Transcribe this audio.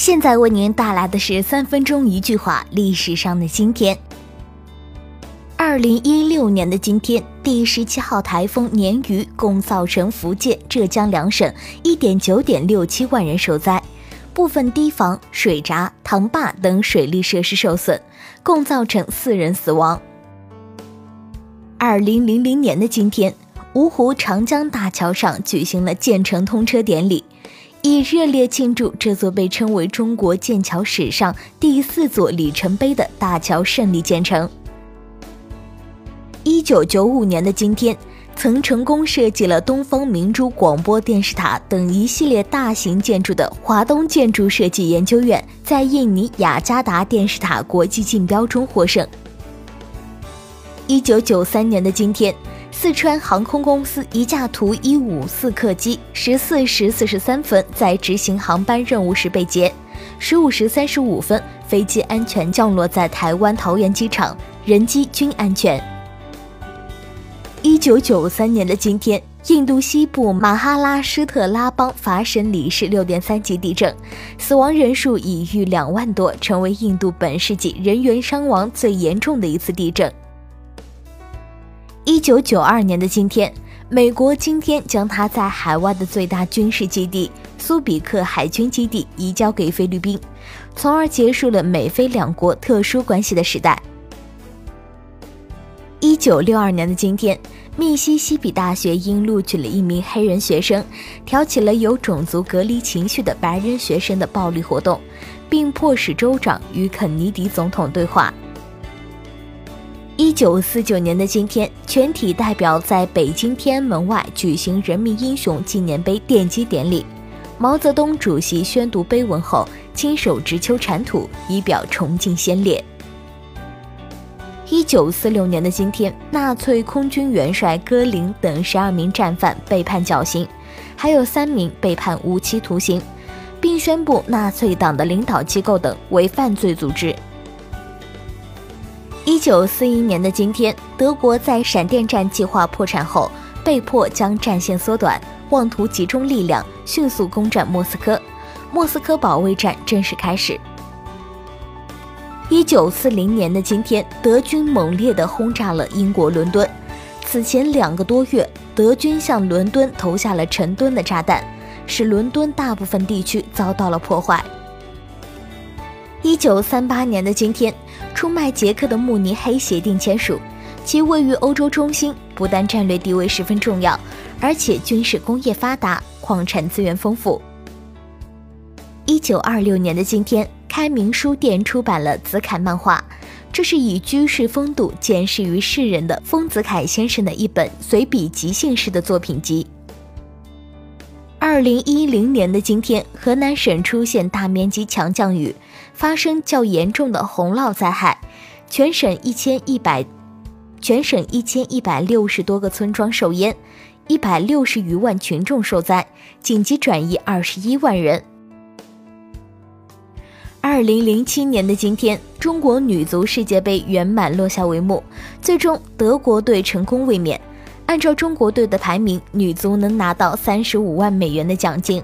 现在为您带来的是三分钟一句话：历史上的今天。二零一六年的今天，第十七号台风鲶鱼共造成福建、浙江两省一点九点六七万人受灾，部分堤防、水闸、塘坝等水利设施受损，共造成四人死亡。二零零零年的今天，芜湖长江大桥上举行了建成通车典礼。以热烈庆祝这座被称为中国建桥史上第四座里程碑的大桥胜利建成。一九九五年的今天，曾成功设计了东方明珠广播电视塔等一系列大型建筑的华东建筑设计研究院，在印尼雅加达电视塔国际竞标中获胜。一九九三年的今天。四川航空公司一架图一五四客机十四时四十三分在执行航班任务时被劫，十五时三十五分飞机安全降落在台湾桃园机场，人机均安全。一九九三年的今天，印度西部马哈拉施特拉邦法省里市六点三级地震，死亡人数已逾两万多，成为印度本世纪人员伤亡最严重的一次地震。一九九二年的今天，美国今天将它在海外的最大军事基地苏比克海军基地移交给菲律宾，从而结束了美菲两国特殊关系的时代。一九六二年的今天，密西西比大学因录取了一名黑人学生，挑起了有种族隔离情绪的白人学生的暴力活动，并迫使州长与肯尼迪总统对话。一九四九年的今天，全体代表在北京天安门外举行人民英雄纪念碑奠基典礼。毛泽东主席宣读碑文后，亲手植丘铲土，以表崇敬先烈。一九四六年的今天，纳粹空军元帅戈林等十二名战犯被判绞刑，还有三名被判无期徒刑，并宣布纳粹党的领导机构等为犯罪组织。一九四一年的今天，德国在闪电战计划破产后，被迫将战线缩短，妄图集中力量迅速攻占莫斯科。莫斯科保卫战正式开始。一九四零年的今天，德军猛烈地轰炸了英国伦敦。此前两个多月，德军向伦敦投下了成吨的炸弹，使伦敦大部分地区遭到了破坏。一九三八年的今天。出卖捷克的慕尼黑协定签署，其位于欧洲中心，不但战略地位十分重要，而且军事工业发达，矿产资源丰富。一九二六年的今天，开明书店出版了子凯漫画，这是以居士风度见识于世人的丰子恺先生的一本随笔即兴式的作品集。二零一零年的今天，河南省出现大面积强降雨，发生较严重的洪涝灾害，全省一千一百，全省一千一百六十多个村庄受淹，一百六十余万群众受灾，紧急转移二十一万人。二零零七年的今天，中国女足世界杯圆满落下帷幕，最终德国队成功卫冕。按照中国队的排名，女足能拿到三十五万美元的奖金。